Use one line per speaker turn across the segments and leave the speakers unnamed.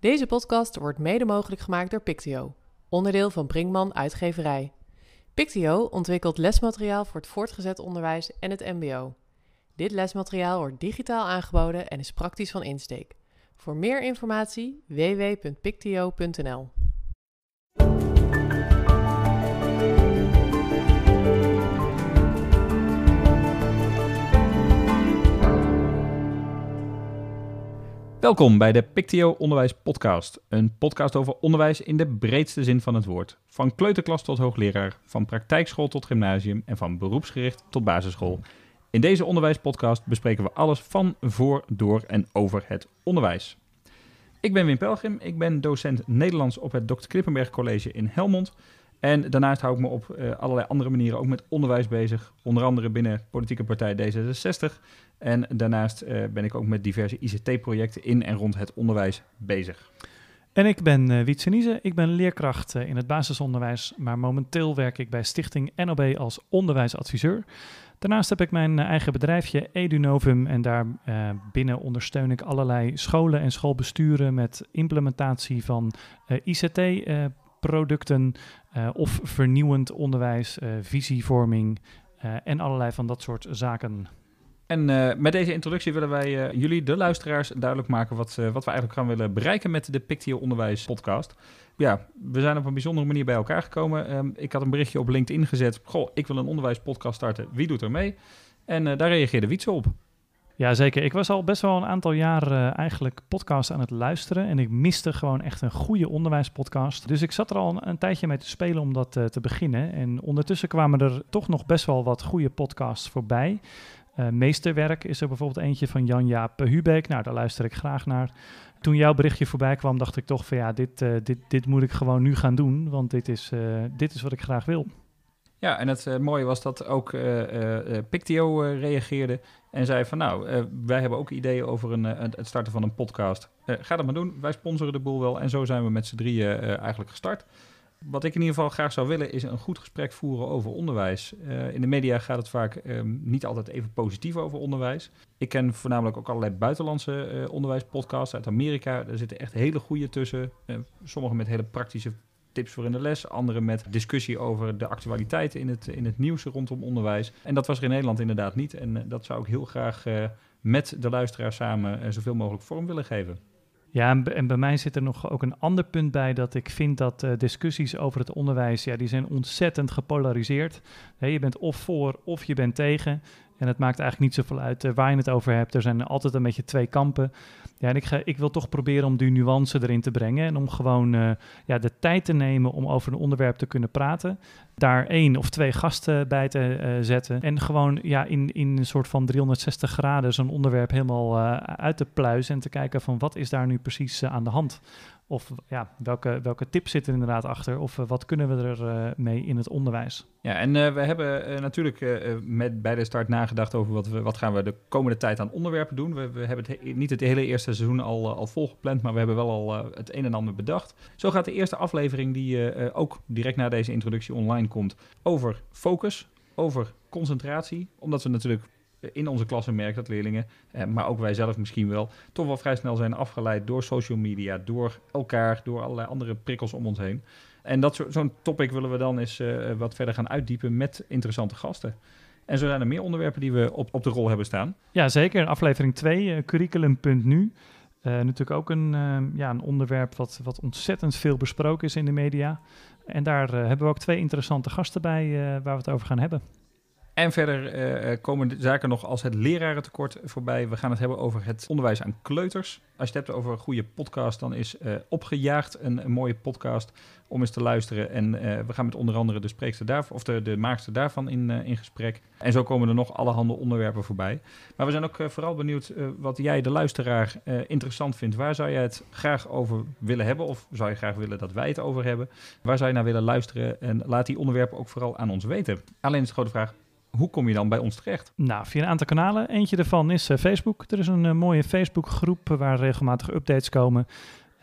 Deze podcast wordt mede mogelijk gemaakt door Pictio, onderdeel van Brinkman Uitgeverij. Pictio ontwikkelt lesmateriaal voor het voortgezet onderwijs en het MBO. Dit lesmateriaal wordt digitaal aangeboden en is praktisch van insteek. Voor meer informatie www.pictio.nl.
Welkom bij de Pictio Onderwijs Podcast. Een podcast over onderwijs in de breedste zin van het woord. Van kleuterklas tot hoogleraar, van praktijkschool tot gymnasium en van beroepsgericht tot basisschool. In deze onderwijspodcast bespreken we alles van, voor, door en over het onderwijs. Ik ben Wim Pelgrim, ik ben docent Nederlands op het Dr. Klippenberg College in Helmond. En daarnaast hou ik me op uh, allerlei andere manieren ook met onderwijs bezig. Onder andere binnen politieke partij D66. En daarnaast uh, ben ik ook met diverse ICT-projecten in en rond het onderwijs bezig.
En ik ben uh, Wietse. Ik ben leerkracht in het basisonderwijs, maar momenteel werk ik bij Stichting NOB als onderwijsadviseur. Daarnaast heb ik mijn eigen bedrijfje EduNovum en daar binnen ondersteun ik allerlei scholen en schoolbesturen met implementatie van ICT-producten of vernieuwend onderwijs, visievorming en allerlei van dat soort zaken.
En met deze introductie willen wij jullie, de luisteraars, duidelijk maken wat, wat we eigenlijk gaan willen bereiken met de Pictio Onderwijs podcast. Ja, we zijn op een bijzondere manier bij elkaar gekomen. Um, ik had een berichtje op LinkedIn gezet. Goh, ik wil een onderwijspodcast starten. Wie doet er mee? En daar reageerde Wietse op.
Ja, zeker. Ik was al best wel een aantal jaar eigenlijk podcast aan het luisteren. En ik miste gewoon echt een goede onderwijspodcast. Dus ik zat er al een, tijdje mee te spelen om dat te beginnen. En ondertussen kwamen er toch nog best wel wat goede podcasts voorbij. Uh, meesterwerk is er bijvoorbeeld eentje van Jan-Jaap Hubeek. Nou, daar luister ik graag naar. Toen jouw berichtje voorbij kwam, dacht ik toch van ja, dit, dit, dit moet ik gewoon nu gaan doen, want dit is, dit is wat ik graag wil.
Ja, en het mooie was dat ook Pictio reageerde en zei van nou, wij hebben ook ideeën over een, het starten van een podcast. ga dat maar doen, wij sponsoren de boel wel en zo zijn we met z'n drieën eigenlijk gestart. Wat ik in ieder geval graag zou willen, is een goed gesprek voeren over onderwijs. In de media gaat het vaak um, niet altijd even positief over onderwijs. Ik ken voornamelijk ook allerlei buitenlandse onderwijspodcasts uit Amerika. Daar zitten echt hele goede tussen. Uh, sommige met hele praktische tips voor in de les. Andere met discussie over de actualiteiten in het, in het nieuws rondom onderwijs. En dat was er in Nederland inderdaad niet. En dat zou ik heel graag met de luisteraar samen zoveel mogelijk vorm willen geven.
Ja, en, bij mij zit er nog ook een ander punt bij dat ik vind dat discussies over het onderwijs, ja, die zijn ontzettend gepolariseerd. He, je bent of voor of je bent tegen. En het maakt eigenlijk niet zoveel uit uh, waar je het over hebt. Er zijn altijd een beetje twee kampen. Ja, en ik, ga, ik wil toch proberen om die nuance erin te brengen. En om gewoon uh, ja, de tijd te nemen om over een onderwerp te kunnen praten. Daar één of twee gasten bij te uh, zetten. En gewoon ja, in, in een soort van 360 graden zo'n onderwerp helemaal uh, uit te pluizen. En te kijken van wat is daar nu precies aan de hand. Of ja, welke, welke tips zitten er inderdaad achter? Of wat kunnen we er mee in het onderwijs?
Ja, en we hebben natuurlijk met, bij de start nagedacht over wat, we, wat gaan we de komende tijd aan onderwerpen doen. We, we hebben het niet het hele eerste seizoen al, al volgepland, maar we hebben wel al het een en ander bedacht. Zo gaat de eerste aflevering, die ook direct na deze introductie online komt, over focus, over concentratie. Omdat we natuurlijk in onze klasse merken dat leerlingen, eh, maar ook wij zelf misschien wel, toch wel vrij snel zijn afgeleid door social media, door elkaar, door allerlei andere prikkels om ons heen. En dat zo'n zo topic willen we dan eens uh, wat verder gaan uitdiepen met interessante gasten. En zo zijn er meer onderwerpen die we op, op de rol hebben staan.
Ja, zeker. Aflevering 2, uh, curriculum.nu. Uh, natuurlijk ook een, uh, ja, een onderwerp wat, wat ontzettend veel besproken is in de media. En daar uh, hebben we ook twee interessante gasten bij waar we het over gaan hebben.
En verder uh, komen zaken nog als het lerarentekort voorbij. We gaan het hebben over het onderwijs aan kleuters. Als je het hebt over een goede podcast, dan is uh, Opgejaagd een, mooie podcast om eens te luisteren. En we gaan met onder andere de spreekster daarvan, of de, de maakster daarvan in, in gesprek. En zo komen er nog allerhande onderwerpen voorbij. Maar we zijn ook vooral benieuwd wat jij, de luisteraar, interessant vindt. Waar zou jij het graag over willen hebben? Of zou je graag willen dat wij het over hebben? Waar zou je naar willen luisteren? En laat die onderwerpen ook vooral aan ons weten. Alleen is de grote vraag, hoe kom je dan bij ons terecht?
Nou, via een aantal kanalen. Eentje daarvan is uh, Facebook. Er is een uh, mooie Facebookgroep waar regelmatig updates komen.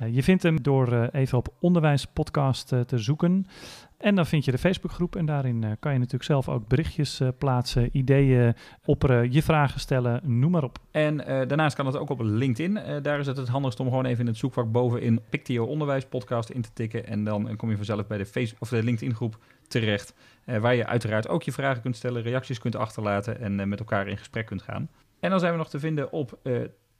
Uh, je vindt hem door uh, even op onderwijspodcast uh, te zoeken. En dan vind je de Facebookgroep en daarin kan je natuurlijk zelf ook berichtjes plaatsen, ideeën opperen, je vragen stellen, noem maar op.
En daarnaast kan het ook op LinkedIn. daar is het het handigst om gewoon even in het zoekvak bovenin Pictio Onderwijs Podcast in te tikken. En dan kom je vanzelf bij de, face of de LinkedIn groep terecht. waar je uiteraard ook je vragen kunt stellen, reacties kunt achterlaten en met elkaar in gesprek kunt gaan. En dan zijn we nog te vinden op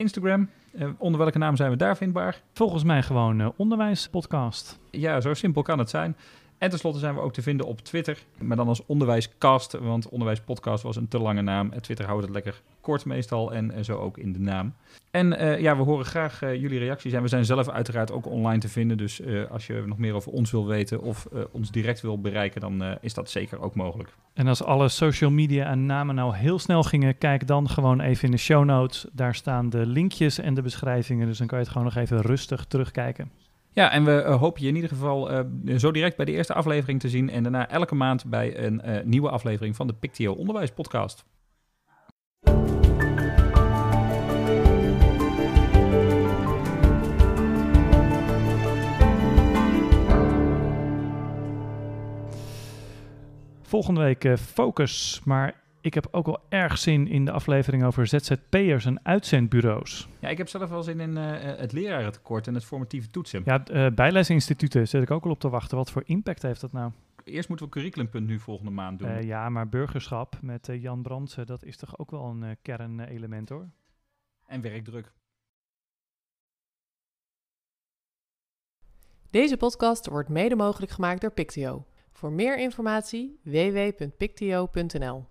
Instagram. Uh, onder welke naam zijn we daar vindbaar?
Volgens mij gewoon uh, onderwijspodcast.
Ja, zo simpel kan het zijn. En tenslotte zijn we ook te vinden op Twitter, maar dan als onderwijscast, want onderwijspodcast was een te lange naam. Twitter houdt het lekker kort meestal en, zo ook in de naam. En uh, ja, we horen graag uh, jullie reacties en we zijn zelf uiteraard ook online te vinden. Dus uh, als je nog meer over ons wil weten of ons direct wil bereiken, dan is dat zeker ook mogelijk.
En als alle social media en namen nou heel snel gingen, kijk dan gewoon even in de show notes. Daar staan de linkjes en de beschrijvingen, dus dan kan je het gewoon nog even rustig terugkijken.
Ja, en we uh, hopen je in ieder geval uh, zo direct bij de eerste aflevering te zien. En daarna elke maand bij een uh, nieuwe aflevering van de Pictio Onderwijs Podcast.
Volgende week focus, maar ik heb ook wel erg zin in de aflevering over ZZP'ers en uitzendbureaus.
Ja, ik heb zelf wel zin in uh, het lerarentekort en het formatieve toetsen.
Ja, uh, bijlesinstituten zit ik ook al op te wachten. Wat voor impact heeft dat nou?
Eerst moeten we curriculumpunt nu volgende maand doen.
Uh, ja, maar burgerschap met Jan Brandsen, dat is toch ook wel een kernelement hoor.
En werkdruk.
Deze podcast wordt mede mogelijk gemaakt door Pictio. Voor meer informatie www.pictio.nl